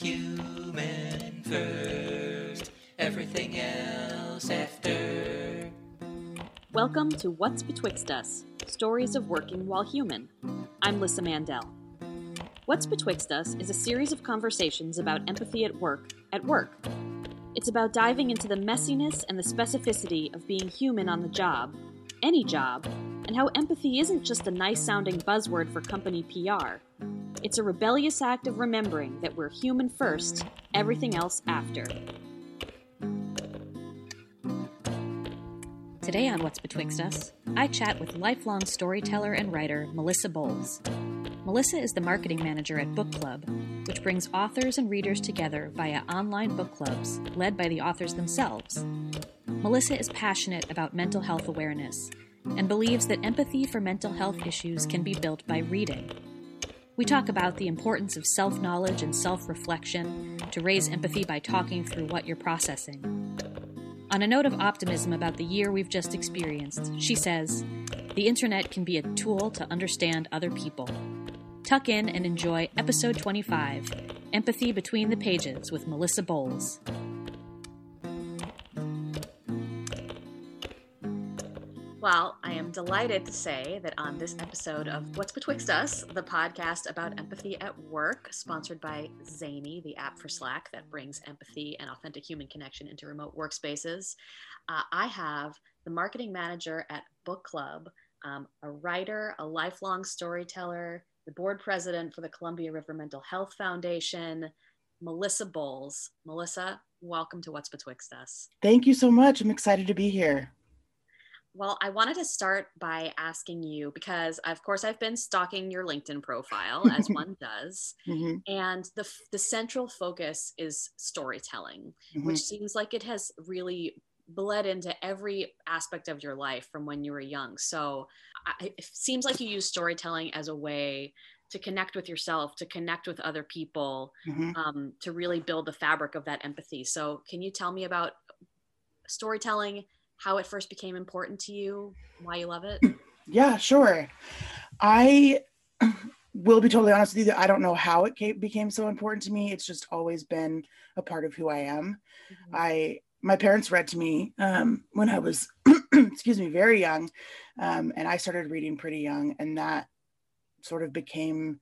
Human first, everything else after. Welcome to What's Betwixt Us Stories of Working While Human. I'm Lissa Mandel. What's Betwixt Us is a series of conversations about empathy at work, at work. It's about diving into the messiness and the specificity of being human on the job, any job, and how empathy isn't just a nice sounding buzzword for company PR. It's a rebellious act of remembering that we're human first, everything else after. Today on What's Betwixt Us, I chat with lifelong storyteller and writer Melissa Bowles. Melissa is the marketing manager at Book Club, which brings authors and readers together via online book clubs led by the authors themselves. Melissa is passionate about mental health awareness and believes that empathy for mental health issues can be built by reading. We talk about the importance of self knowledge and self reflection to raise empathy by talking through what you're processing. On a note of optimism about the year we've just experienced, she says, The internet can be a tool to understand other people. Tuck in and enjoy episode 25 Empathy Between the Pages with Melissa Bowles. Well, I am delighted to say that on this episode of What's Betwixt Us, the podcast about empathy at work, sponsored by Zany, the app for Slack that brings empathy and authentic human connection into remote workspaces, uh, I have the marketing manager at Book Club, um, a writer, a lifelong storyteller, the board president for the Columbia River Mental Health Foundation, Melissa Bowles. Melissa, welcome to What's Betwixt Us. Thank you so much. I'm excited to be here. Well, I wanted to start by asking you because, of course, I've been stalking your LinkedIn profile as one does, mm-hmm. and the the central focus is storytelling, mm-hmm. which seems like it has really bled into every aspect of your life from when you were young. So I, it seems like you use storytelling as a way to connect with yourself, to connect with other people, mm-hmm. um, to really build the fabric of that empathy. So, can you tell me about storytelling? How it first became important to you, why you love it? Yeah, sure. I will be totally honest with you that I don't know how it came, became so important to me. It's just always been a part of who I am. Mm-hmm. I my parents read to me um, when I was, excuse me, very young, um, and I started reading pretty young, and that sort of became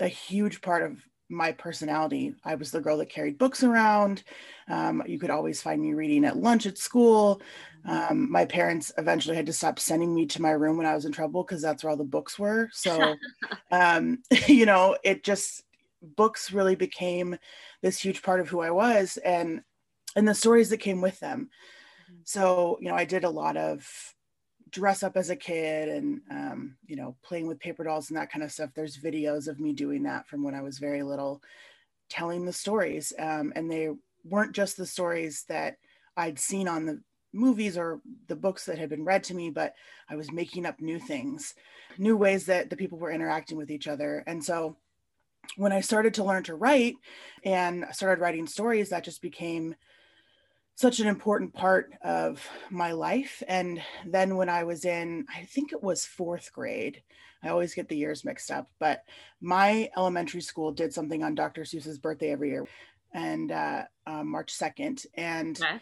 a huge part of my personality. I was the girl that carried books around. Um, you could always find me reading at lunch at school. Um, my parents eventually had to stop sending me to my room when I was in trouble because that's where all the books were. So, um, you know, it just books really became this huge part of who I was and and the stories that came with them. Mm-hmm. So, you know, I did a lot of dress up as a kid and um, you know playing with paper dolls and that kind of stuff there's videos of me doing that from when i was very little telling the stories um, and they weren't just the stories that i'd seen on the movies or the books that had been read to me but i was making up new things new ways that the people were interacting with each other. And so when i started to learn to write and started writing stories that just became such an important part of my life. And then when I was in, I think it was fourth grade, I always get the years mixed up, but my elementary school did something on Dr. Seuss's birthday every year and uh, uh, March 2nd. And okay.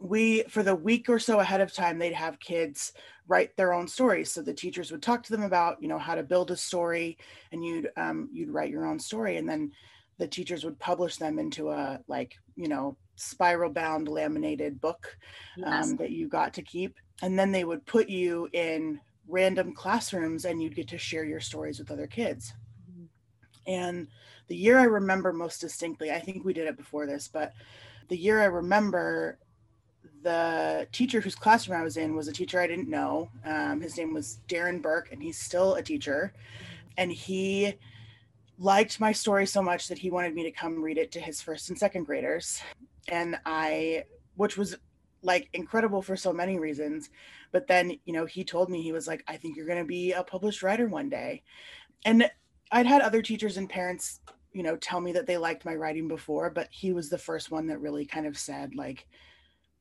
we, for the week or so ahead of time, they'd have kids write their own stories. So the teachers would talk to them about, you know, how to build a story and you'd, um, you'd write your own story. And then the teachers would publish them into a like you know spiral bound laminated book yes. um, that you got to keep and then they would put you in random classrooms and you'd get to share your stories with other kids mm-hmm. and the year i remember most distinctly i think we did it before this but the year i remember the teacher whose classroom i was in was a teacher i didn't know um, his name was darren burke and he's still a teacher mm-hmm. and he liked my story so much that he wanted me to come read it to his first and second graders. And I, which was like incredible for so many reasons. But then, you know, he told me, he was like, I think you're going to be a published writer one day. And I'd had other teachers and parents, you know, tell me that they liked my writing before, but he was the first one that really kind of said, like,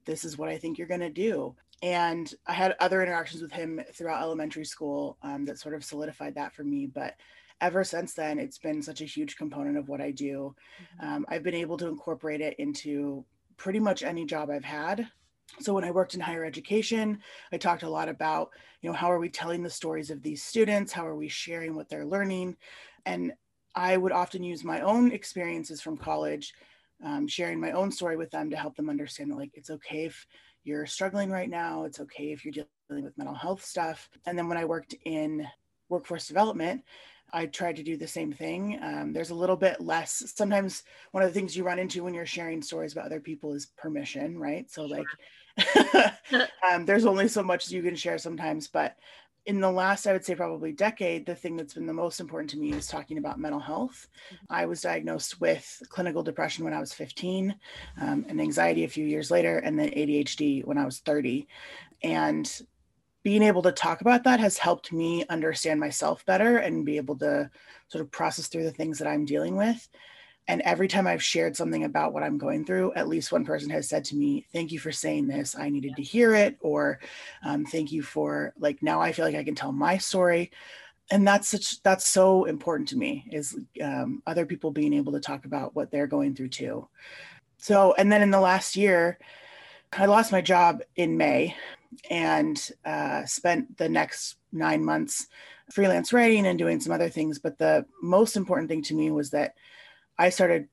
this is what I think you're going to do. And I had other interactions with him throughout elementary school um, that sort of solidified that for me. But ever since then, it's been such a huge component of what I do. Mm-hmm. Um, I've been able to incorporate it into pretty much any job I've had. So when I worked in higher education, I talked a lot about, you know, how are we telling the stories of these students? How are we sharing what they're learning? And I would often use my own experiences from college, um, sharing my own story with them to help them understand that, like, it's okay if you're struggling right now. It's okay if you're dealing with mental health stuff. And then when I worked in workforce development, I tried to do the same thing. Um, there's a little bit less. Sometimes one of the things you run into when you're sharing stories about other people is permission, right? So, like, um, there's only so much you can share sometimes. But in the last, I would say, probably decade, the thing that's been the most important to me is talking about mental health. Mm-hmm. I was diagnosed with clinical depression when I was 15, um, and anxiety a few years later, and then ADHD when I was 30. And being able to talk about that has helped me understand myself better and be able to sort of process through the things that I'm dealing with. And every time I've shared something about what I'm going through, at least one person has said to me, Thank you for saying this. I needed to hear it. Or um, thank you for, like, now I feel like I can tell my story. And that's such, that's so important to me is um, other people being able to talk about what they're going through too. So, and then in the last year, I lost my job in May and uh, spent the next nine months freelance writing and doing some other things. But the most important thing to me was that I started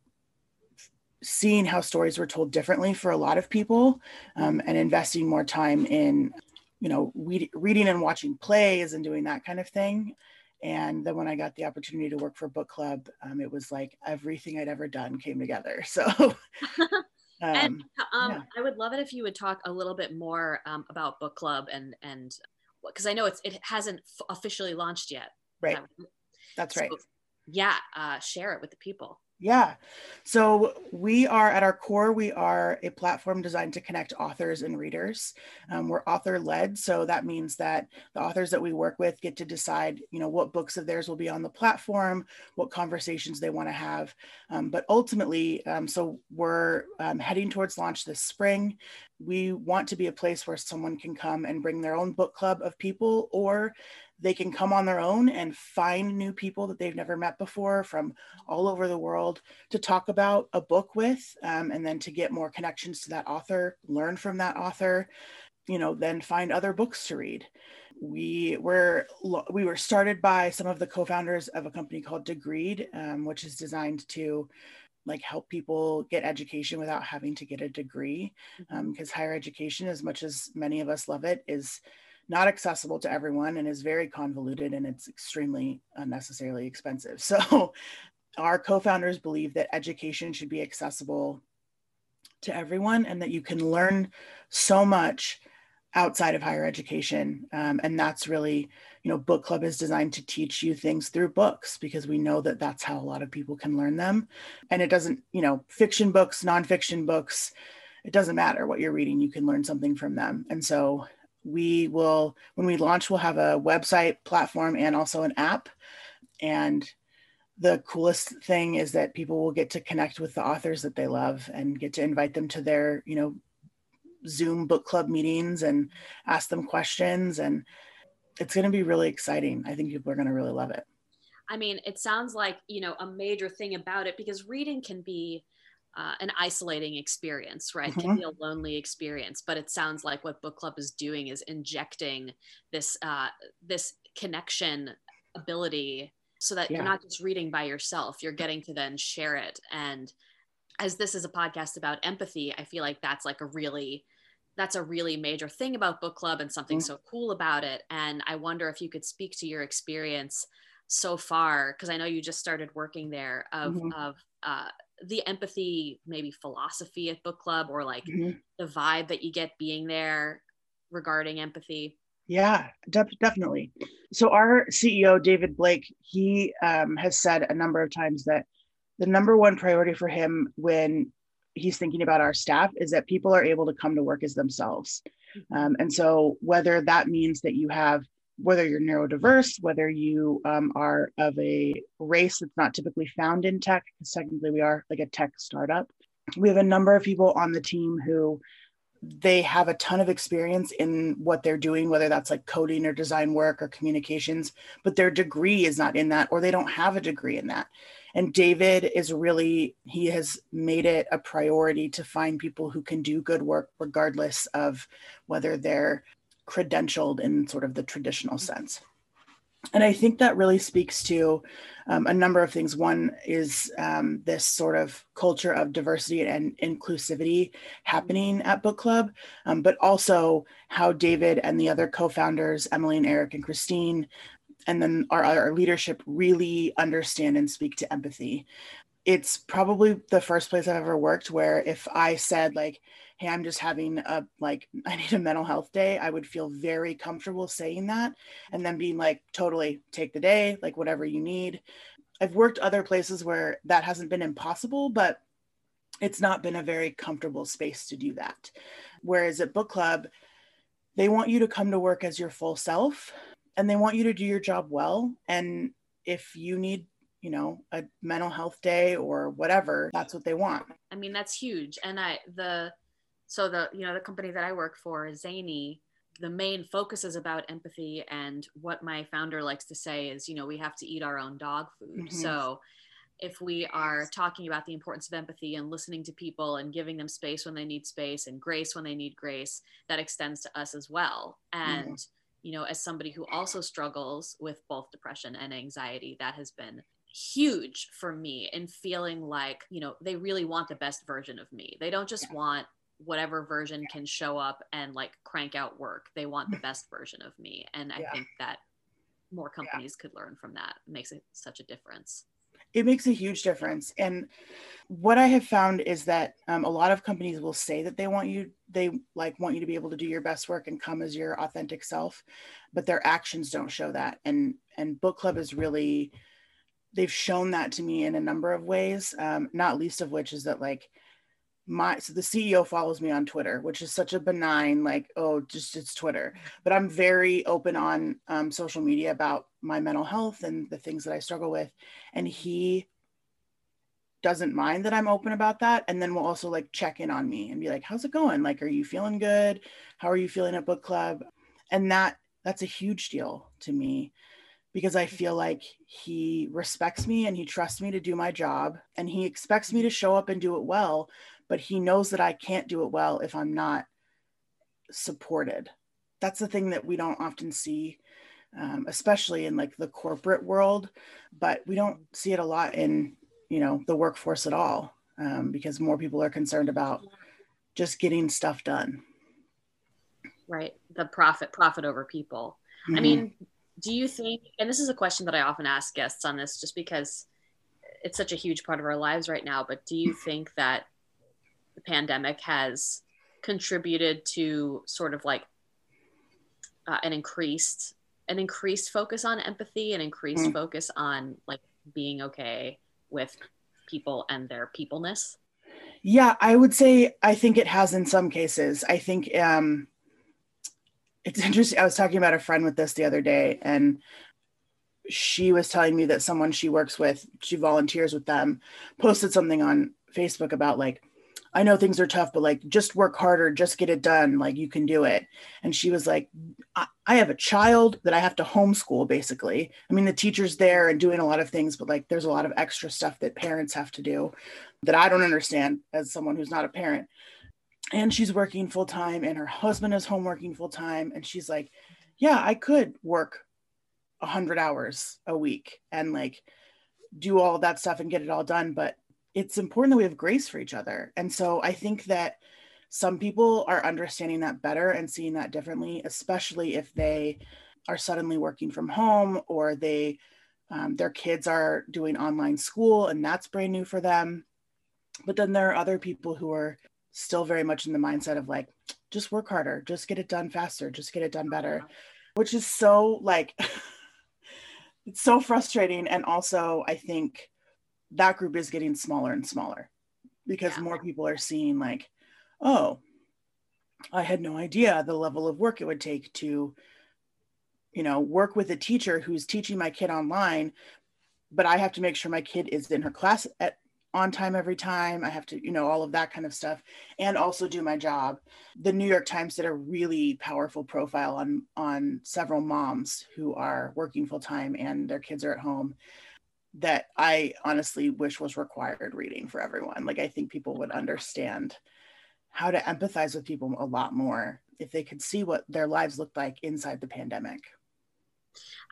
seeing how stories were told differently for a lot of people um, and investing more time in, you know, read, reading and watching plays and doing that kind of thing. And then when I got the opportunity to work for book club, um, it was like everything I'd ever done came together. So Um, and um, yeah. I would love it if you would talk a little bit more um, about book club and and because I know it's it hasn't f- officially launched yet. Right. That's so, right. Yeah, uh, share it with the people. Yeah. So we are at our core, we are a platform designed to connect authors and readers. Um, we're author led. So that means that the authors that we work with get to decide, you know, what books of theirs will be on the platform, what conversations they want to have. Um, but ultimately, um, so we're um, heading towards launch this spring. We want to be a place where someone can come and bring their own book club of people or they can come on their own and find new people that they've never met before from all over the world to talk about a book with um, and then to get more connections to that author learn from that author you know then find other books to read we were we were started by some of the co-founders of a company called degreed um, which is designed to like help people get education without having to get a degree because mm-hmm. um, higher education as much as many of us love it is not accessible to everyone and is very convoluted and it's extremely unnecessarily expensive. So, our co founders believe that education should be accessible to everyone and that you can learn so much outside of higher education. Um, and that's really, you know, book club is designed to teach you things through books because we know that that's how a lot of people can learn them. And it doesn't, you know, fiction books, nonfiction books, it doesn't matter what you're reading, you can learn something from them. And so we will when we launch we'll have a website platform and also an app. And the coolest thing is that people will get to connect with the authors that they love and get to invite them to their you know zoom book club meetings and ask them questions. And it's going to be really exciting. I think people are going to really love it. I mean it sounds like you know a major thing about it because reading can be uh, an isolating experience, right? Mm-hmm. Can be a lonely experience, but it sounds like what book club is doing is injecting this uh, this connection ability, so that yeah. you're not just reading by yourself. You're getting to then share it. And as this is a podcast about empathy, I feel like that's like a really that's a really major thing about book club and something mm-hmm. so cool about it. And I wonder if you could speak to your experience so far, because I know you just started working there of mm-hmm. of uh, the empathy maybe philosophy at book club or like mm-hmm. the vibe that you get being there regarding empathy yeah de- definitely so our ceo david blake he um, has said a number of times that the number one priority for him when he's thinking about our staff is that people are able to come to work as themselves mm-hmm. um, and so whether that means that you have whether you're neurodiverse, whether you um, are of a race that's not typically found in tech, because technically we are like a tech startup. We have a number of people on the team who they have a ton of experience in what they're doing, whether that's like coding or design work or communications, but their degree is not in that, or they don't have a degree in that. And David is really, he has made it a priority to find people who can do good work, regardless of whether they're credentialed in sort of the traditional sense and I think that really speaks to um, a number of things. One is um, this sort of culture of diversity and inclusivity happening at Book Club, um, but also how David and the other co founders, Emily and Eric and Christine, and then our, our leadership really understand and speak to empathy. It's probably the first place I've ever worked where if I said, like, hey i'm just having a like i need a mental health day i would feel very comfortable saying that and then being like totally take the day like whatever you need. I've worked other places where that hasn't been impossible but it's not been a very comfortable space to do that. Whereas at book club they want you to come to work as your full self and they want you to do your job well. And if you need you know a mental health day or whatever that's what they want. I mean that's huge. And i the so the you know the company that i work for zany the main focus is about empathy and what my founder likes to say is you know we have to eat our own dog food mm-hmm. so if we are talking about the importance of empathy and listening to people and giving them space when they need space and grace when they need grace that extends to us as well and mm-hmm. you know as somebody who also struggles with both depression and anxiety that has been huge for me in feeling like you know they really want the best version of me they don't just yeah. want whatever version can show up and like crank out work. They want the best version of me. And I yeah. think that more companies yeah. could learn from that. It makes it such a difference. It makes a huge difference. And what I have found is that um, a lot of companies will say that they want you, they like want you to be able to do your best work and come as your authentic self, but their actions don't show that. And and book club is really, they've shown that to me in a number of ways. Um, not least of which is that like my so the CEO follows me on Twitter, which is such a benign like oh just it's Twitter, but I'm very open on um, social media about my mental health and the things that I struggle with, and he doesn't mind that I'm open about that, and then will also like check in on me and be like, how's it going? Like, are you feeling good? How are you feeling at book club? And that that's a huge deal to me because I feel like he respects me and he trusts me to do my job and he expects me to show up and do it well but he knows that I can't do it well if I'm not supported. That's the thing that we don't often see, um, especially in like the corporate world, but we don't see it a lot in, you know, the workforce at all um, because more people are concerned about just getting stuff done. Right. The profit, profit over people. Mm-hmm. I mean, do you think, and this is a question that I often ask guests on this just because it's such a huge part of our lives right now, but do you think that the pandemic has contributed to sort of like uh, an increased an increased focus on empathy and increased mm. focus on like being okay with people and their peopleness yeah i would say i think it has in some cases i think um it's interesting i was talking about a friend with this the other day and she was telling me that someone she works with she volunteers with them posted something on facebook about like I know things are tough, but like just work harder, just get it done. Like you can do it. And she was like, I, I, have a child that I have to homeschool basically. I mean, the teacher's there and doing a lot of things, but like there's a lot of extra stuff that parents have to do that I don't understand as someone who's not a parent. And she's working full time and her husband is home working full time. And she's like, yeah, I could work a hundred hours a week and like do all that stuff and get it all done. But it's important that we have grace for each other. And so I think that some people are understanding that better and seeing that differently, especially if they are suddenly working from home or they um, their kids are doing online school and that's brand new for them. But then there are other people who are still very much in the mindset of like, just work harder, just get it done faster, just get it done better, which is so like, it's so frustrating. And also, I think that group is getting smaller and smaller because yeah. more people are seeing like oh i had no idea the level of work it would take to you know work with a teacher who's teaching my kid online but i have to make sure my kid is in her class at on time every time. I have to, you know, all of that kind of stuff and also do my job. The New York Times did a really powerful profile on on several moms who are working full time and their kids are at home that I honestly wish was required reading for everyone. Like I think people would understand how to empathize with people a lot more if they could see what their lives looked like inside the pandemic.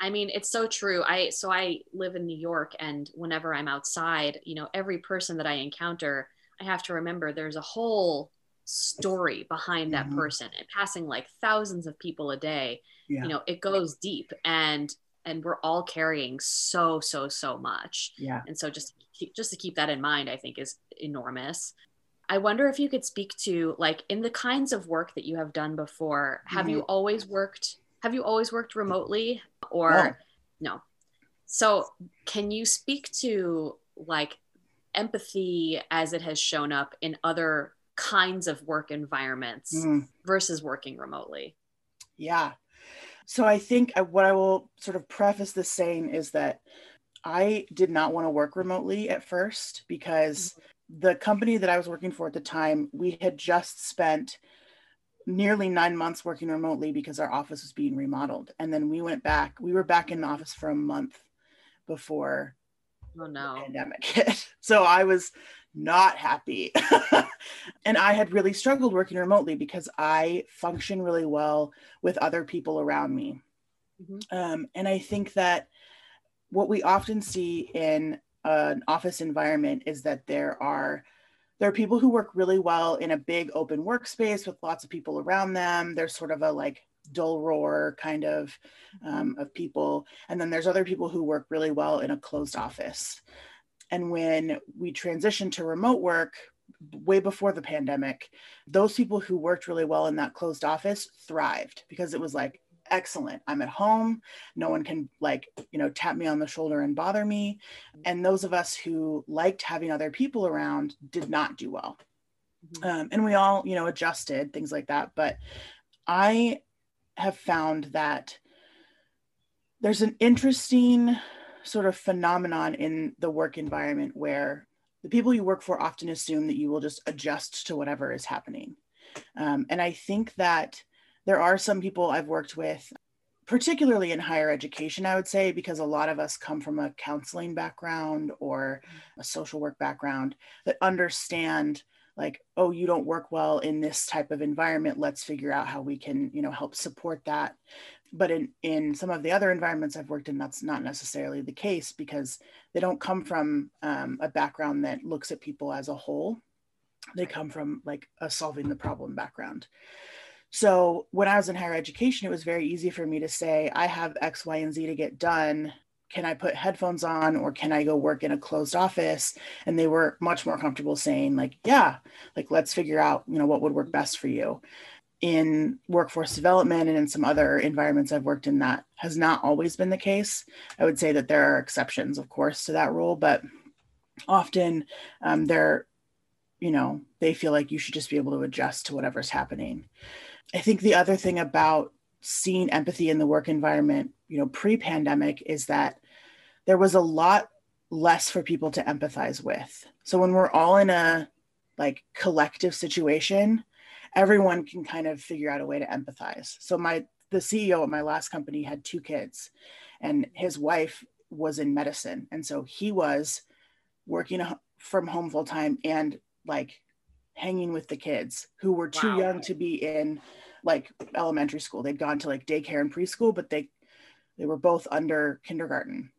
I mean, it's so true. I so I live in New York and whenever I'm outside, you know, every person that I encounter, I have to remember there's a whole story behind that mm-hmm. person and passing like thousands of people a day. Yeah. You know, it goes deep and and we're all carrying so so so much. Yeah. And so just just to keep that in mind, I think is enormous. I wonder if you could speak to like in the kinds of work that you have done before, have mm-hmm. you always worked have you always worked remotely or no. no? So, can you speak to like empathy as it has shown up in other kinds of work environments mm. versus working remotely? Yeah. So, I think uh, what I will sort of preface this saying is that I did not want to work remotely at first because mm-hmm. the company that I was working for at the time, we had just spent nearly nine months working remotely because our office was being remodeled. And then we went back, we were back in the office for a month before oh, no. the pandemic hit. So I was not happy. and I had really struggled working remotely because I function really well with other people around me. Mm-hmm. Um, and I think that what we often see in an office environment is that there are there are people who work really well in a big open workspace with lots of people around them. There's sort of a like dull roar kind of um, of people. And then there's other people who work really well in a closed office. And when we transitioned to remote work, way before the pandemic, those people who worked really well in that closed office thrived because it was like, excellent. I'm at home. No one can like, you know, tap me on the shoulder and bother me. And those of us who liked having other people around did not do well. Mm-hmm. Um, and we all, you know, adjusted things like that. But I have found that there's an interesting sort of phenomenon in the work environment where the people you work for often assume that you will just adjust to whatever is happening. Um, and I think that there are some people I've worked with, particularly in higher education, I would say, because a lot of us come from a counseling background or a social work background that understand like oh you don't work well in this type of environment let's figure out how we can you know help support that. But in in some of the other environments i've worked in that's not necessarily the case because they don't come from um, a background that looks at people as a whole. They come from like a solving the problem background. So when I was in higher education, it was very easy for me to say, I have X, Y, and Z to get done. Can I put headphones on or can I go work in a closed office? And they were much more comfortable saying, like, yeah, like let's figure out, you know, what would work best for you. In workforce development and in some other environments I've worked in, that has not always been the case. I would say that there are exceptions, of course, to that rule, but often um, they're, you know, they feel like you should just be able to adjust to whatever's happening. I think the other thing about seeing empathy in the work environment, you know, pre-pandemic is that there was a lot less for people to empathize with. So when we're all in a like collective situation, everyone can kind of figure out a way to empathize. So my the CEO of my last company had two kids and his wife was in medicine and so he was working from home full time and like hanging with the kids who were too wow. young to be in like elementary school. They'd gone to like daycare and preschool, but they they were both under kindergarten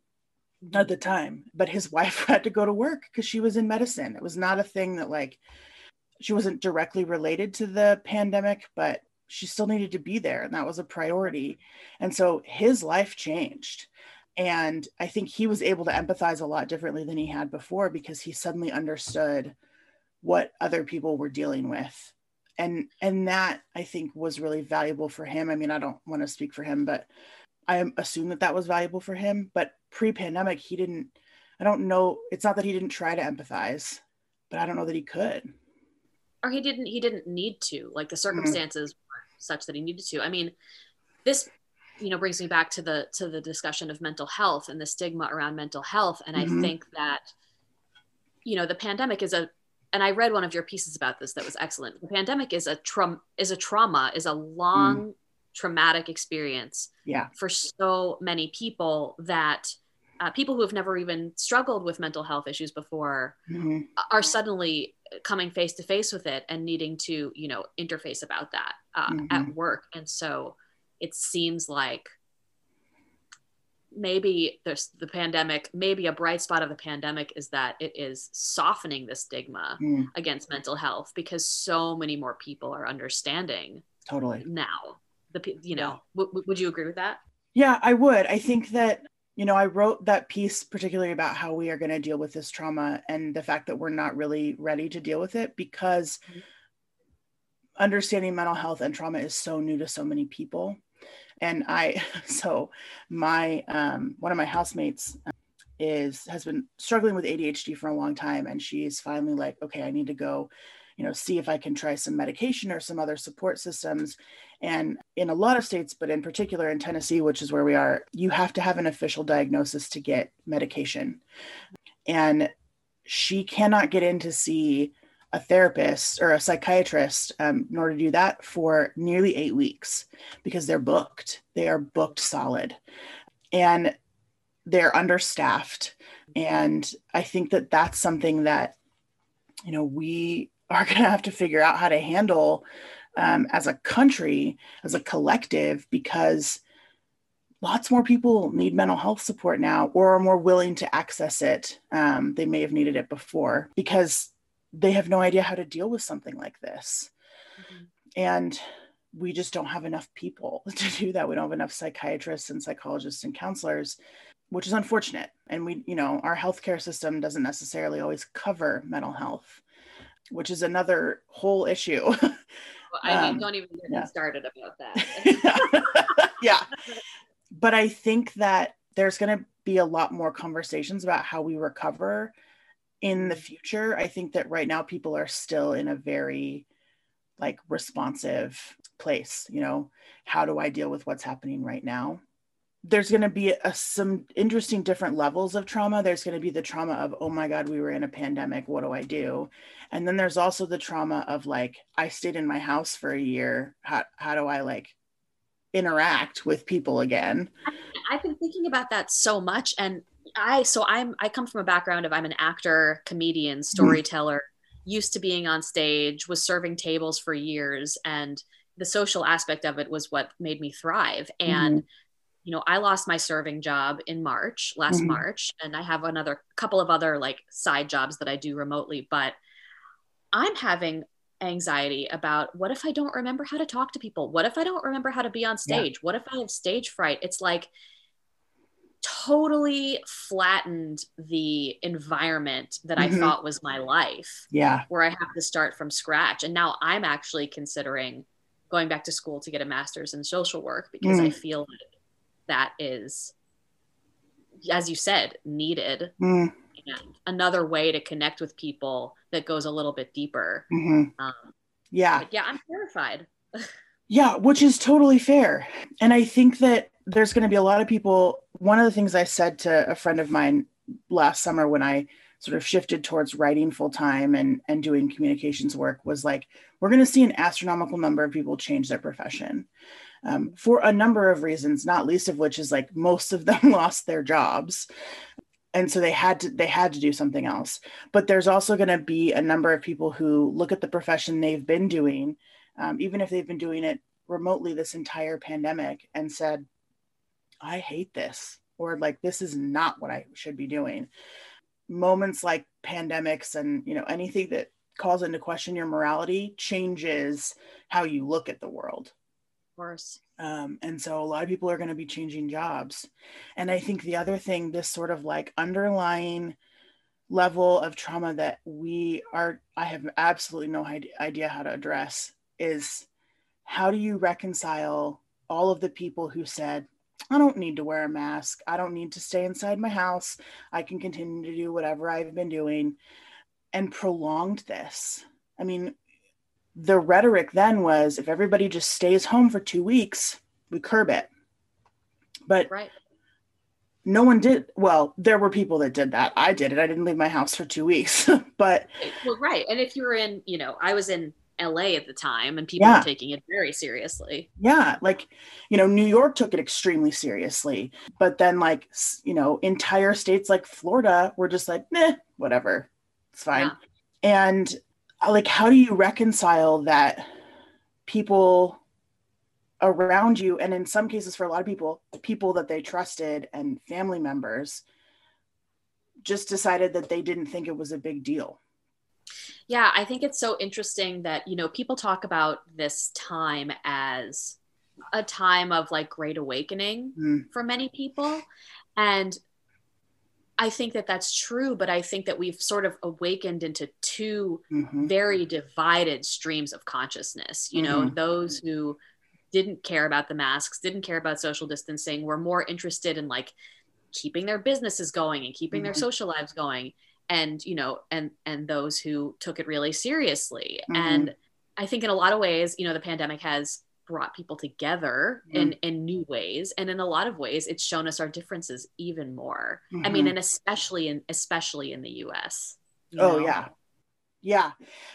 at mm-hmm. the time. But his wife had to go to work because she was in medicine. It was not a thing that like she wasn't directly related to the pandemic, but she still needed to be there and that was a priority. And so his life changed. And I think he was able to empathize a lot differently than he had before because he suddenly understood what other people were dealing with and and that i think was really valuable for him i mean i don't want to speak for him but i assume that that was valuable for him but pre-pandemic he didn't i don't know it's not that he didn't try to empathize but i don't know that he could or he didn't he didn't need to like the mm-hmm. circumstances mm-hmm. were such that he needed to i mean this you know brings me back to the to the discussion of mental health and the stigma around mental health and mm-hmm. i think that you know the pandemic is a and i read one of your pieces about this that was excellent the pandemic is a trauma is a trauma is a long mm. Traumatic experience yeah for so many people that uh, people who have never even struggled with mental health issues before mm-hmm. are suddenly coming face to face with it and needing to you know interface about that uh, mm-hmm. at work and so it seems like maybe there's the pandemic maybe a bright spot of the pandemic is that it is softening the stigma mm. against mental health because so many more people are understanding totally now the you know w- would you agree with that yeah i would i think that you know i wrote that piece particularly about how we are going to deal with this trauma and the fact that we're not really ready to deal with it because mm-hmm. understanding mental health and trauma is so new to so many people and I, so my, um, one of my housemates uh, is, has been struggling with ADHD for a long time. And she's finally like, okay, I need to go, you know, see if I can try some medication or some other support systems. And in a lot of states, but in particular in Tennessee, which is where we are, you have to have an official diagnosis to get medication. And she cannot get in to see a therapist or a psychiatrist um, in order to do that for nearly eight weeks because they're booked. They are booked solid and they're understaffed. And I think that that's something that, you know, we are going to have to figure out how to handle um, as a country, as a collective, because lots more people need mental health support now or are more willing to access it. Um, they may have needed it before because they have no idea how to deal with something like this. Mm-hmm. And we just don't have enough people to do that. We don't have enough psychiatrists and psychologists and counselors, which is unfortunate. And we, you know, our healthcare system doesn't necessarily always cover mental health, which is another whole issue. well, I mean, um, don't even get yeah. started about that. yeah. But I think that there's going to be a lot more conversations about how we recover in the future i think that right now people are still in a very like responsive place you know how do i deal with what's happening right now there's going to be a, some interesting different levels of trauma. There's going to be the trauma of oh my god we were in a pandemic what do i do? And then there's also the trauma of like i stayed in my house for a year. How, how do i like interact with people again? I've been thinking about that so much and I so I'm I come from a background of I'm an actor, comedian, hmm. storyteller, used to being on stage, was serving tables for years and the social aspect of it was what made me thrive. And mm-hmm. You know, I lost my serving job in March, last mm-hmm. March, and I have another couple of other like side jobs that I do remotely, but I'm having anxiety about what if I don't remember how to talk to people? What if I don't remember how to be on stage? Yeah. What if I have stage fright? It's like totally flattened the environment that mm-hmm. I thought was my life. Yeah. Where I have to start from scratch. And now I'm actually considering going back to school to get a master's in social work because mm. I feel that that is, as you said, needed. Mm. And another way to connect with people that goes a little bit deeper. Mm-hmm. Um, yeah. Yeah, I'm terrified. yeah, which is totally fair. And I think that there's going to be a lot of people. One of the things I said to a friend of mine last summer when I sort of shifted towards writing full time and, and doing communications work was like, we're going to see an astronomical number of people change their profession um, for a number of reasons, not least of which is like most of them lost their jobs. And so they had to they had to do something else. But there's also going to be a number of people who look at the profession they've been doing, um, even if they've been doing it remotely this entire pandemic, and said, I hate this, or like, this is not what I should be doing. Moments like pandemics and, you know, anything that calls into question your morality changes how you look at the world. Course. Um, and so a lot of people are going to be changing jobs. And I think the other thing, this sort of like underlying level of trauma that we are, I have absolutely no idea how to address is how do you reconcile all of the people who said, I don't need to wear a mask. I don't need to stay inside my house. I can continue to do whatever I've been doing and prolonged this. I mean, the rhetoric then was if everybody just stays home for two weeks, we curb it. But right. no one did well there were people that did that. I did it. I didn't leave my house for two weeks but well right. And if you were in you know i was in la at the time and people Yeah. were taking it very seriously. Yeah like you know new york took it extremely seriously but then like you know entire states like florida were just like meh whatever. It's fine. And uh, like how do you reconcile that people around you and in some cases for a lot of people people that they trusted and family members just decided that they didn't think it was a big deal Yeah, I think it's so interesting that, you know, people talk about this time as a time of like great awakening Mm. for many people. And I think that that's true, but I think that we've sort of awakened into two Mhm. very divided streams of consciousness. You know, Mhm. those who didn't care about the masks, didn't care about social distancing, were more interested in like keeping their businesses going and keeping their Mhm. social lives going. And, you know, and and those who took it really seriously. And I think in a lot of ways, you know, the pandemic has brought people together in in new ways and in a lot of ways it's shown us our differences even more i mean Mhm. and especially in especially in the us Oh know? yeah. Yeah.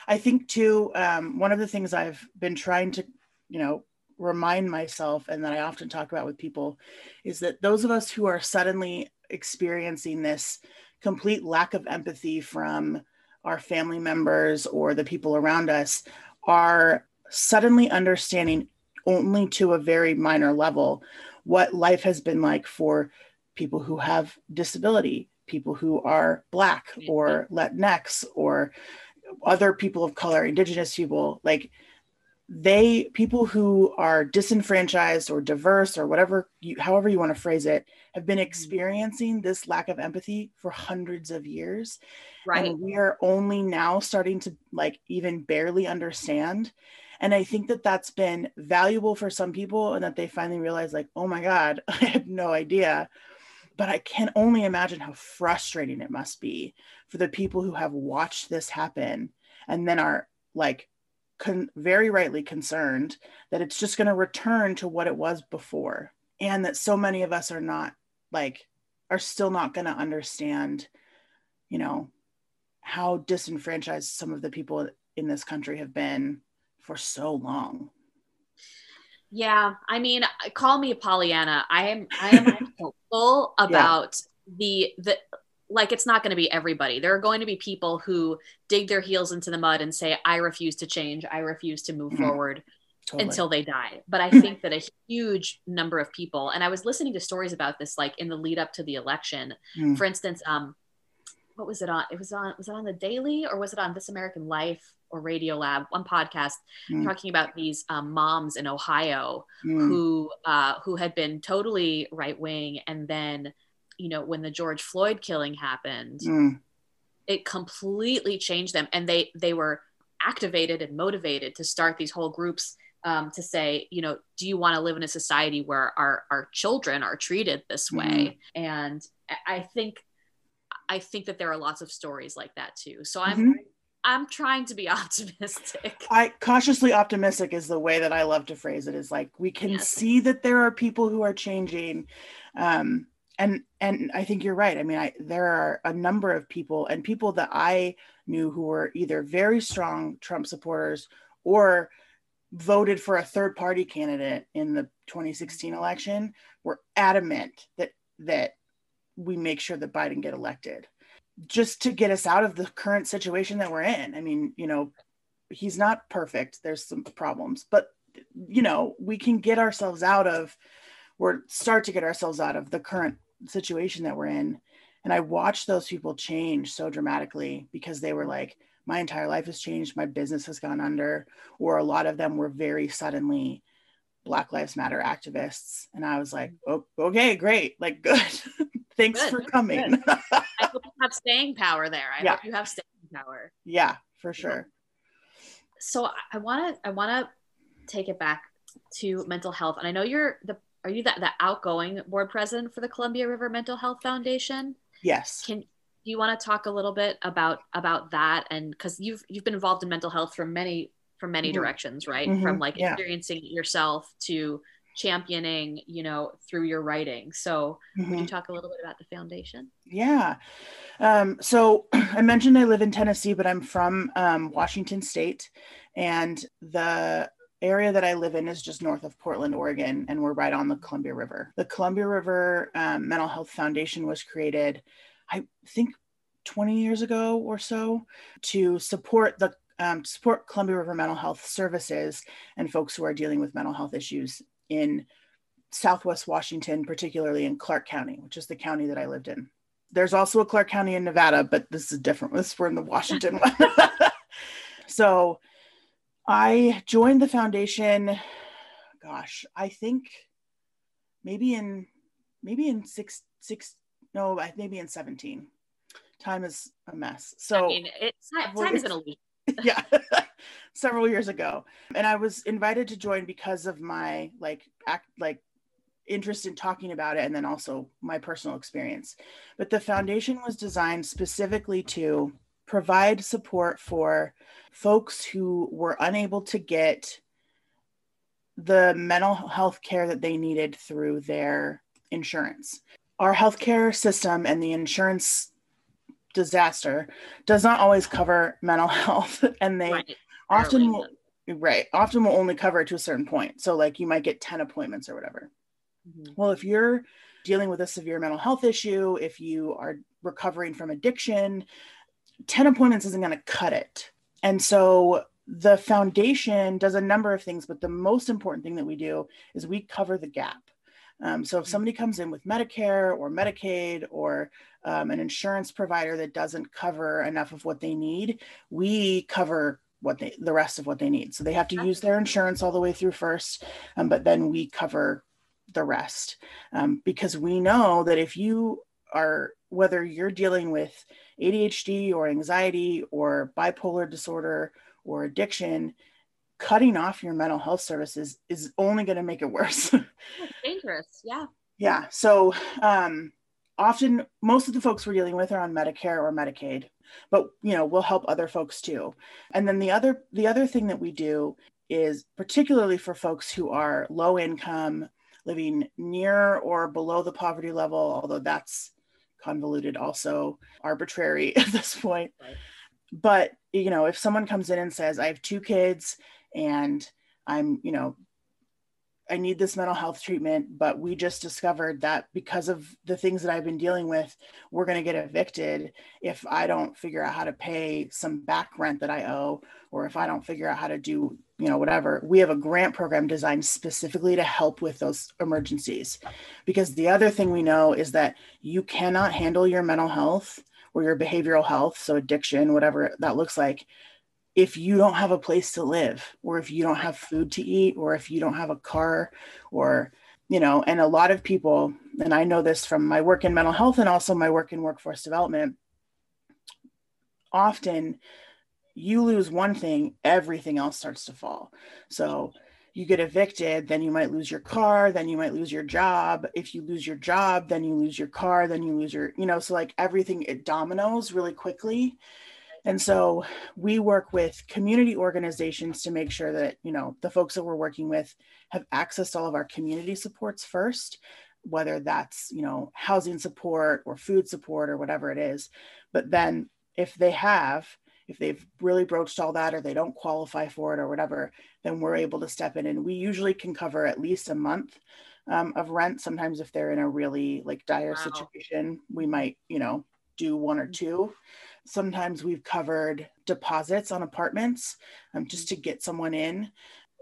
I think too, um, one of the things I've been trying to, you know, remind myself and that I often talk about with people is that those of us who are suddenly experiencing this complete lack of empathy from our family members or the people around us are suddenly understanding only to a very minor level what life has been like for people who have disability, people who are Black or Latinx or other people of color, Indigenous people. Like they, people who are disenfranchised or diverse or whatever, you, however you want to phrase it, have been mm-hmm. experiencing this lack of empathy for hundreds of years. right And we are only now starting to like even barely understand. And I think that that's been valuable for some people and that they finally realize, like, oh my God, I had no idea. But I can only imagine how frustrating it must be for the people who have watched this happen and then are like con- very rightly concerned that it's just going to return to what it was before. And that so many of us are not like, are still not going to understand, you know, how disenfranchised some of the people in this country have been for so long. yeah i mean call me pollyanna i am i am hopeful about the the like it's not going to be everybody there are going to be people who dig their heels into the mud and say i refuse to change i refuse to move Mhm. forward Totally. until they die. But I think that a huge number of people, and I was listening to stories about this, like in the lead up to the election. Mm. For instance, um, what was it on? It was on was it on the Daily or was it on This American Life or Radio Lab? One podcast Mm. talking about these um, moms in Ohio Mm. who uh, who had been totally right wing, and then you know when the George Floyd killing happened, Mm. it completely changed them and they they were activated and motivated to start these whole groups um, to say you know do you want to live in a society where our our children are treated this way and I- i think i think that there are lots of stories like that too so i'm Mhm. i'm trying to be optimistic I cautiously optimistic is the way that I love to phrase it. Is like we can Yes. see that there are people who are changing, um, and and I think you're right. I mean, I there are a number of people and people that I knew who were either very strong Trump supporters or voted for a third party candidate in the 2016 election were adamant that that we make sure that Biden get elected just to get us out of the current situation that we're in. I mean, you know, he's not perfect. There's some problems, but you know, we can get ourselves out of or start to get ourselves out of the current situation that we're in. And I watched those people change so dramatically because they were like, my entire life has changed, my business has gone under, or a lot of them were very suddenly Black Lives Matter activists. And I was like, oh, okay, great. Like, good. Thanks Good, for coming. i hope you have staying power there i Yeah. hope you have staying power yeah, for sure. so I want to I want to take it back to mental health, and I know you're the are you that the outgoing board president for the Columbia River Mental Health Foundation? Yes. Can do you want to talk a little bit about about that and because you've you've been involved in mental health for many from many Mhm. directions, right? Mhm, From like yeah. experiencing yourself to championing, you know, through your writing. So, Mhm. would you talk a little bit about the foundation? Yeah. Um, so I mentioned I live in Tennessee, but I'm from um, Washington State. And the area that I live in is just north of Portland, Oregon, and we're right on the Columbia River. The Columbia River um, Mental Health Foundation was created, I think, 20 years ago or so to support the um, support Columbia River mental health services and folks who are dealing with mental health issues in Southwest Washington, particularly in Clark County, which is the county that I lived in. There's also a Clark County in Nevada, but this is different. This we're in the Washington one. so I joined the foundation, gosh, I think maybe in maybe in six six no, maybe in 17. Time is a mess. So I mean, it's Well, time is an illusion. yeah several years ago. And i was invited to join because of my like act like interest in talking about it and then also my personal experience. But the foundation was designed specifically to provide support for folks who were unable to get the mental health care that they needed through their insurance. Our healthcare system and the insurance disaster does not always cover mental health and they Right. often will, right often will only cover it to a certain point. So like you might get 10 appointments or whatever. Mhm. well if you're dealing with a severe mental health issue if you are recovering from addiction 10 appointments isn't going to cut it. And so the foundation does a number of things but the most important thing that we do is we cover the gap um, so if somebody comes in with medicare or medicaid or um, an insurance provider that doesn't cover enough of what they need we cover what they the rest of what they need. So they have to use their insurance all the way through first um, but then we cover the rest. Um, because we know that if you are whether you're dealing with adhd or anxiety or bipolar disorder or addiction cutting off your mental health services is only going to make it worse It's dangerous. Yeah. yeah so um, often most of the folks we're dealing with are on medicare or medicaid but you know we'll help other folks too and then the other the other thing that we do is particularly for folks who are low income living near or below the poverty level although that's convoluted also arbitrary at this point Right. but you know if someone comes in and says i have two kids and i'm you know I need this mental health treatment, but we just discovered that because of the things that I've been dealing with, we're going to get evicted if I don't figure out how to pay some back rent that I owe, or if I don't figure out how to do, you know, whatever. We have a grant program designed specifically to help with those emergencies. Because the other thing we know is that you cannot handle your mental health or your behavioral health, so addiction, whatever that looks like, if you don't have a place to live or if you don't have food to eat or if you don't have a car or you know and a lot of people and i know this from my work in mental health and also my work in workforce development often you lose one thing everything else starts to fall. So you get evicted then you might lose your car then you might lose your job. If you lose your job then you lose your car then you lose your you know so like everything it dominoes really quickly and so we work with community organizations to make sure that, you know, the folks that we're working with have access to all of our community supports first, whether that's, you know, housing support or food support or whatever it is. But then if they have, if they've really broached all that or they don't qualify for it or whatever, then we're able to step in. And we usually can cover at least a month um, of rent. Sometimes if they're in a really like dire Wow. situation, we might, you know, do one or two sometimes we've covered deposits on apartments um, just to get someone in.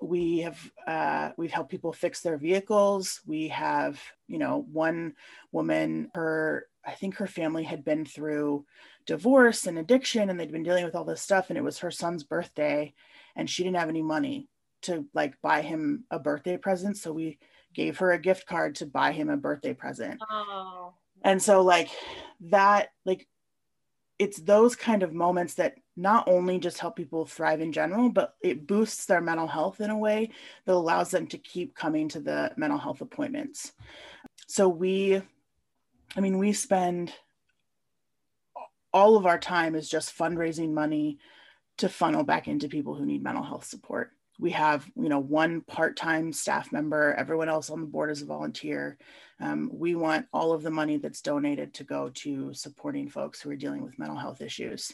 We have uh, we've helped people fix their vehicles. We have you know one woman her i think her family had been through divorce and addiction and they'd been dealing with all this stuff and it was her son's birthday and she didn't have any money to like buy him a birthday present. So we gave her a gift card to buy him a birthday present. Oh. and so like that like it's those kind of moments that not only just help people thrive in general but it boosts their mental health in a way that allows them to keep coming to the mental health appointments. So we i mean we spend all of our time is just fundraising money to funnel back into people who need mental health support we have you know one part-time staff member. Everyone else on the board is a volunteer. Um, we want all of the money that's donated to go to supporting folks who are dealing with mental health issues.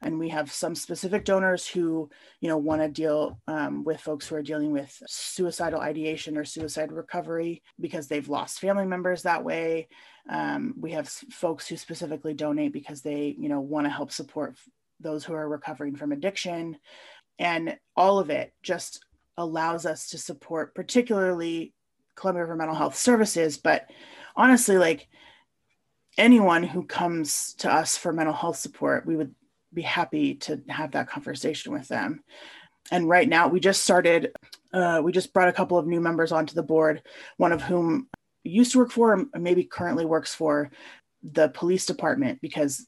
And we have some specific donors who you know want to deal um, with folks who are dealing with suicidal ideation or suicide recovery because they've lost family members that way. Um, we have folks who specifically donate because they you know want to help support those who are recovering from addiction and all of it just allows us to support particularly columbia river mental health services but honestly like anyone who comes to us for mental health support we would be happy to have that conversation with them. And right now we just started uh, we just brought a couple of new members onto the board one of whom used to work for maybe currently works for the police department because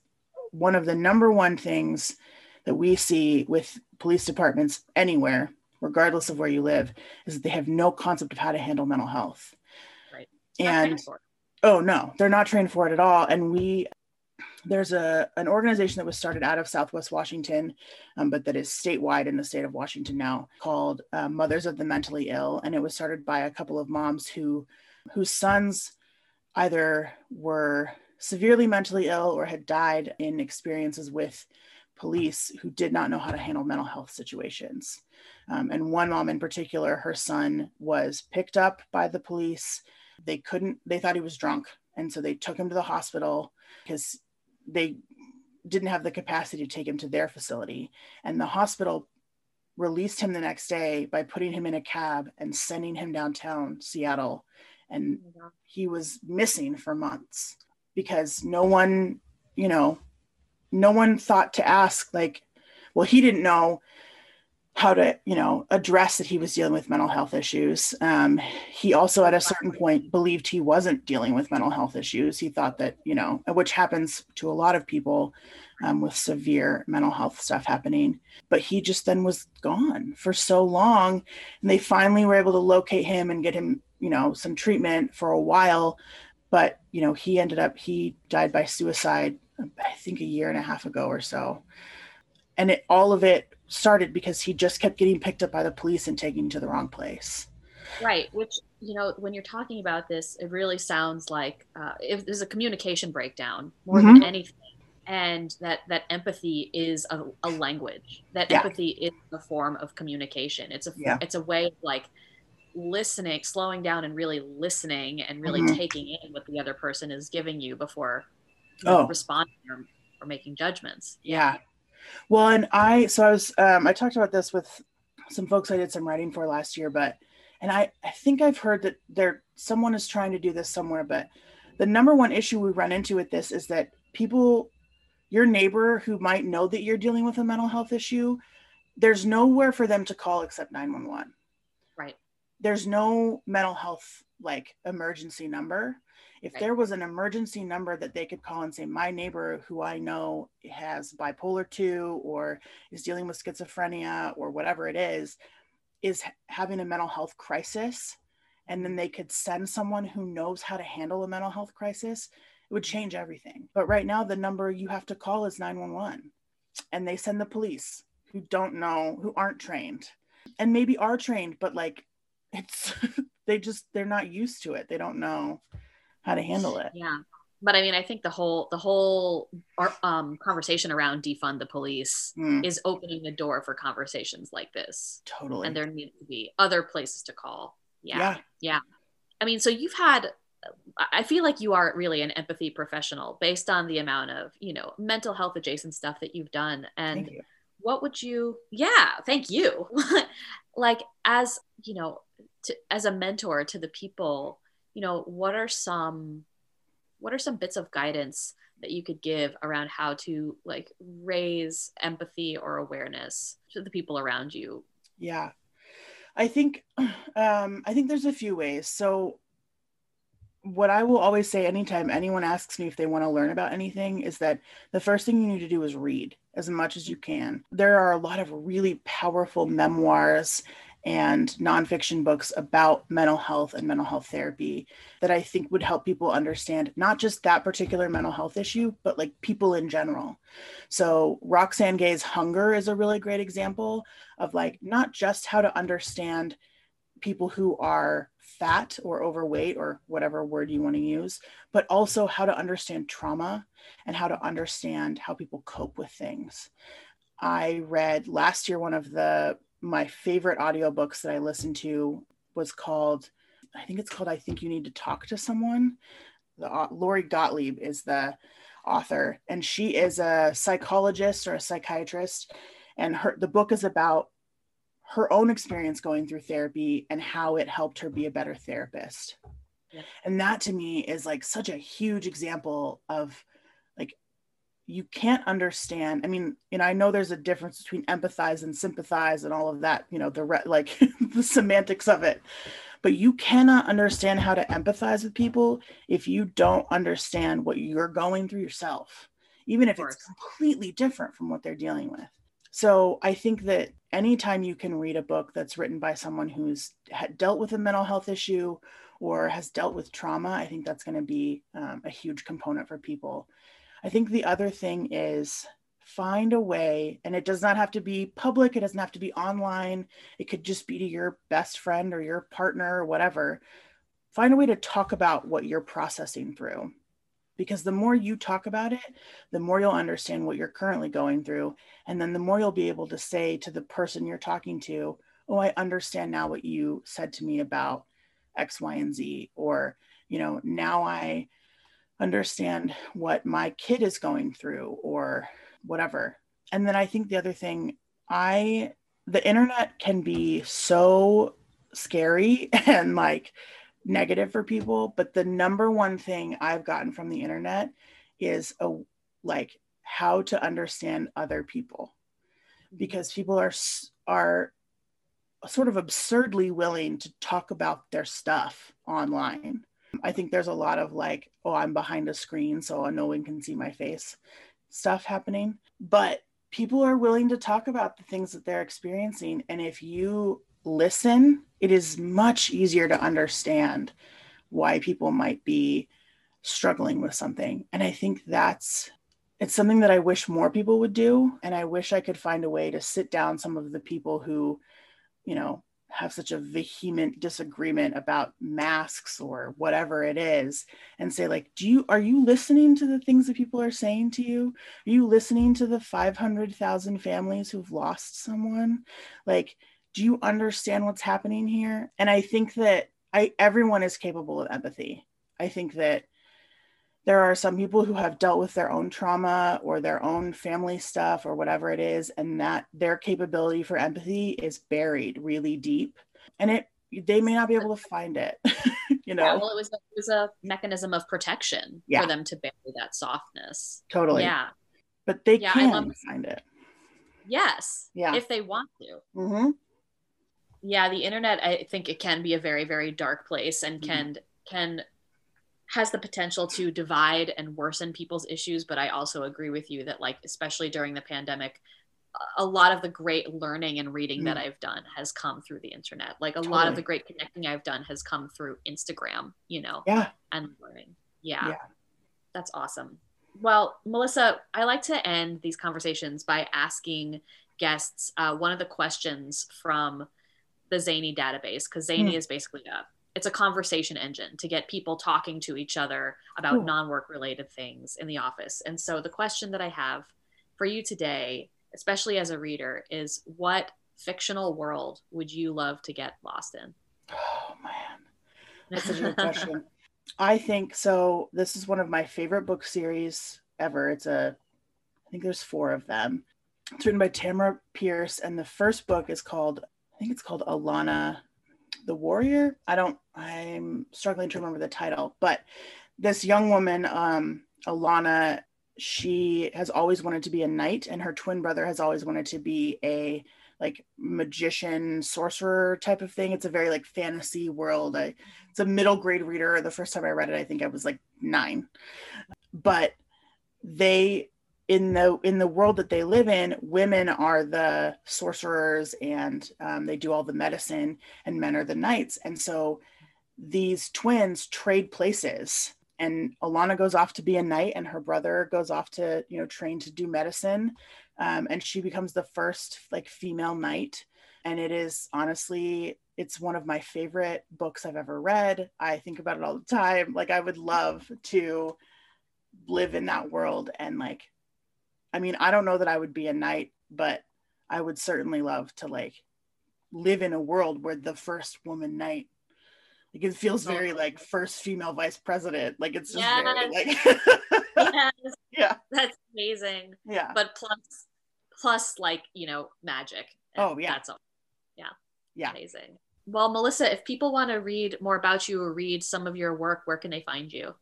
one of the number one things that we see with police departments anywhere, regardless of where you live, is that they have no concept of how to handle mental health. Right. And oh no, they're not trained for it at all. And we there's a an organization that was started out of Southwest Washington, um, but that is statewide in the state of Washington now, called uh, Mothers of the Mentally Ill, and it was started by a couple of moms who whose sons either were severely mentally ill or had died in experiences with police who did not know how to handle mental health situations. Um, and one mom in particular, her son was picked up by the police. They couldn't, they thought he was drunk. And so they took him to the hospital because they didn't have the capacity to take him to their facility. And the hospital released him the next day by putting him in a cab and sending him downtown Seattle. And oh he was missing for months because no one, you know, no one thought to ask like well he didn't know how to you know address that he was dealing with mental health issues. Um, he also at a certain point believed he wasn't dealing with mental health issues. He thought that you know which happens to a lot of people um, with severe mental health stuff happening. But he just then was gone for so long and they finally were able to locate him and get him you know some treatment for a while. But you know he ended up he died by suicide I think a year and a half ago or so. And it, all of it started because he just kept getting picked up by the police and taken to the wrong place. Right. Which, you know, when you're talking about this, it really sounds like uh, if there's a communication breakdown more mm-hmm. than anything. And that, that empathy is a, a language. That yeah. empathy is a form of communication. It's a yeah. it's a way of like listening, slowing down, and really listening, and really mm-hmm. taking in what the other person is giving you before oh. responding or, or making judgments. Yeah. Well, and I, so I was, um, I talked about this with some folks I did some writing for last year, but, and I, I think I've heard that there, someone is trying to do this somewhere, but the number one issue we run into with this is that people, your neighbor who might know that you're dealing with a mental health issue, there's nowhere for them to call except 911. Right. There's no mental health like emergency number. If right. there was an emergency number that they could call and say my neighbor who i know has bipolar 2 or is dealing with schizophrenia or whatever it is is having a mental health crisis and then they could send someone who knows how to handle a mental health crisis it would change everything. But right now the number you have to call is 911 and they send the police who don't know who aren't trained. And maybe are trained but like it's they just they're not used to it they don't know how to handle it. Yeah. But I mean, I think the whole the whole um, conversation around defund the police mm. is opening the door for conversations like this. Totally. And there needs to be other places to call. Yeah. Yeah. Yeah. I mean, so you've had I feel like you are really an empathy professional based on the amount of, you know, mental health adjacent stuff that you've done. And what would you, yeah, thank you. like, as, you know, to, as a mentor to the people you know what are some what are some bits of guidance that you could give around how to like raise empathy or awareness to the people around you? Yeah. I think um i think there's a few ways. So what i will always say anytime anyone asks me if they want to learn about anything is that the first thing you need to do is read as much as you can. There are a lot of really powerful memoirs and nonfiction books about mental health and mental health therapy that I think would help people understand not just that particular mental health issue, but like people in general. So, Roxane Gay's Hunger is a really great example of like not just how to understand people who are fat or overweight or whatever word you want to use, but also how to understand trauma and how to understand how people cope with things. I read last year one of the my favorite audiobooks that I listened to was called, I think it's called I Think You Need to Talk to Someone. The, uh, Lori Gottlieb is the author, and she is a psychologist or a psychiatrist. And her the book is about her own experience going through therapy and how it helped her be a better therapist. Yeah. And that to me is like such a huge example of you can't understand i mean you know i know there's a difference between empathize and sympathize and all of that you know the re- like the semantics of it. But you cannot understand how to empathize with people if you don't understand what you're going through yourself even if it's completely different from what they're dealing with. So i think that anytime you can read a book that's written by someone who's dealt with a mental health issue or has dealt with trauma i think that's going to be um, a huge component for people I think the other thing is find a way, and it does not have to be public, it doesn't have to be online, it could just be to your best friend or your partner or whatever. Find a way to talk about what you're processing through. Because the more you talk about it, the more you'll understand what you're currently going through. And then the more you'll be able to say to the person you're talking to, Oh, I understand now what you said to me about X, Y, and Z. Or, you know, now I understand what my kid is going through or whatever. And then I think the other thing, I, the internet can be so scary and like negative for people, but the number one thing I've gotten from the internet is a like how to understand other people. Mm-hmm. Because people are are sort of absurdly willing to talk about their stuff online I think there's a lot of like, oh, I'm behind a screen, so no one can see my face stuff happening. But people are willing to talk about the things that they're experiencing. And if you listen, it is much easier to understand why people might be struggling with something. And I think that's it's something that I wish more people would do. And I wish I could find a way to sit down some of the people who, you know, have such a vehement disagreement about masks or whatever it is and say like do you are you listening to the things that people are saying to you? Are you listening to the 500,000 families who've lost someone? Like do you understand what's happening here? And i think that i everyone is capable of empathy. I think that there are some people who have dealt with their own trauma or their own family stuff or whatever it is and that their capability for empathy is buried really deep. And it they may not be able to find it you know? yeah, well it was, it was a mechanism of protection yeah. for them to bury that softness. Totally. Yeah. But they yeah, can find it. Yes yeah. if they want to. Mm-hmm. yeah the internet i think it can be a very very dark place and mm-hmm. can can has the potential to divide and worsen people's issues but i also agree with you that like especially during the pandemic a lot of the great learning and reading mm. that i've done has come through the internet like a totally. lot of the great connecting i've done has come through instagram you know yeah and learning yeah, yeah. that's awesome well melissa i like to end these conversations by asking guests uh, one of the questions from the zany database because zany mm. is basically a it's a conversation engine to get people talking to each other about Ooh. non-work related things in the office. And so the question that I have for you today, especially as a reader, is what fictional world would you love to get lost in? Oh man. That's a good question. I think so. This is one of my favorite book series ever. It's a I think there's four of them. It's written by Tamora Pierce, and the first book is called I think it's called Alanna the warrior i don't i'm struggling to remember the title but this young woman um alanna she has always wanted to be a knight and her twin brother has always wanted to be a like magician sorcerer type of thing. It's a very like fantasy world. I, it's a middle grade reader. The first time i read it i think i was like nine. But they in the in the world that they live in women are the sorcerers and um, they do all the medicine and men are the knights. And so these twins trade places and alanna goes off to be a knight and her brother goes off to you know train to do medicine. Um, and she becomes the first like female knight. And it is honestly it's one of my favorite books i've ever read. I think about it all the time. Like i would love to live in that world and like I mean, I don't know that I would be a knight, but I would certainly love to like live in a world where the first woman knight like it feels oh, very like first female vice president. Like it's just Yes. very like yes, yeah. that's amazing. Yeah. But plus, plus like you know, magic. Oh, yeah. that's all. Yeah, Yeah. amazing. Well, Melissa, if people want to read more about you or read some of your work, where can they find you?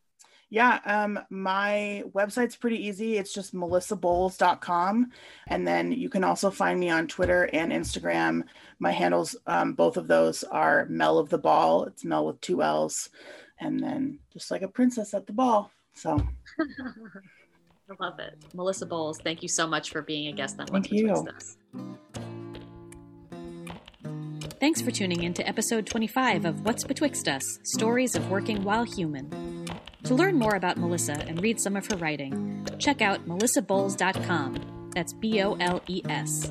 Yeah, um, my website's pretty easy. It's just melissabowles.com. And then you can also find me on Twitter and Instagram. My handles, um, both of those are Mel of the Ball. It's Mel with two L's. And then just like a princess at the ball. So I love it. Melissa Bowles, thank you so much for being a guest on What's Thank you. Betwixt Us. Thanks for tuning in to episode 25 of What's Betwixt Us Stories of Working While Human. To learn more about Melissa and read some of her writing, check out melissabowles.com. That's B O L E S.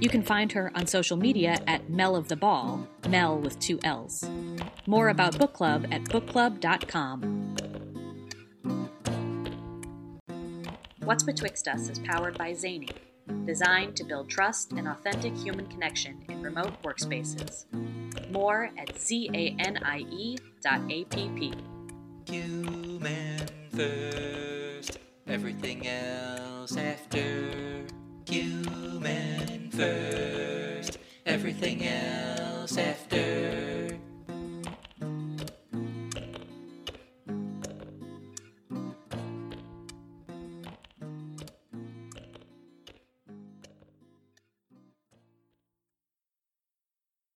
You can find her on social media at Mel of the Ball, Mel with two L's. More about Book Club at bookclub.com. What's Betwixt Us is powered by Zany, designed to build trust and authentic human connection in remote workspaces. More at zanie dot app. Human first, everything else after. Human first, everything else after.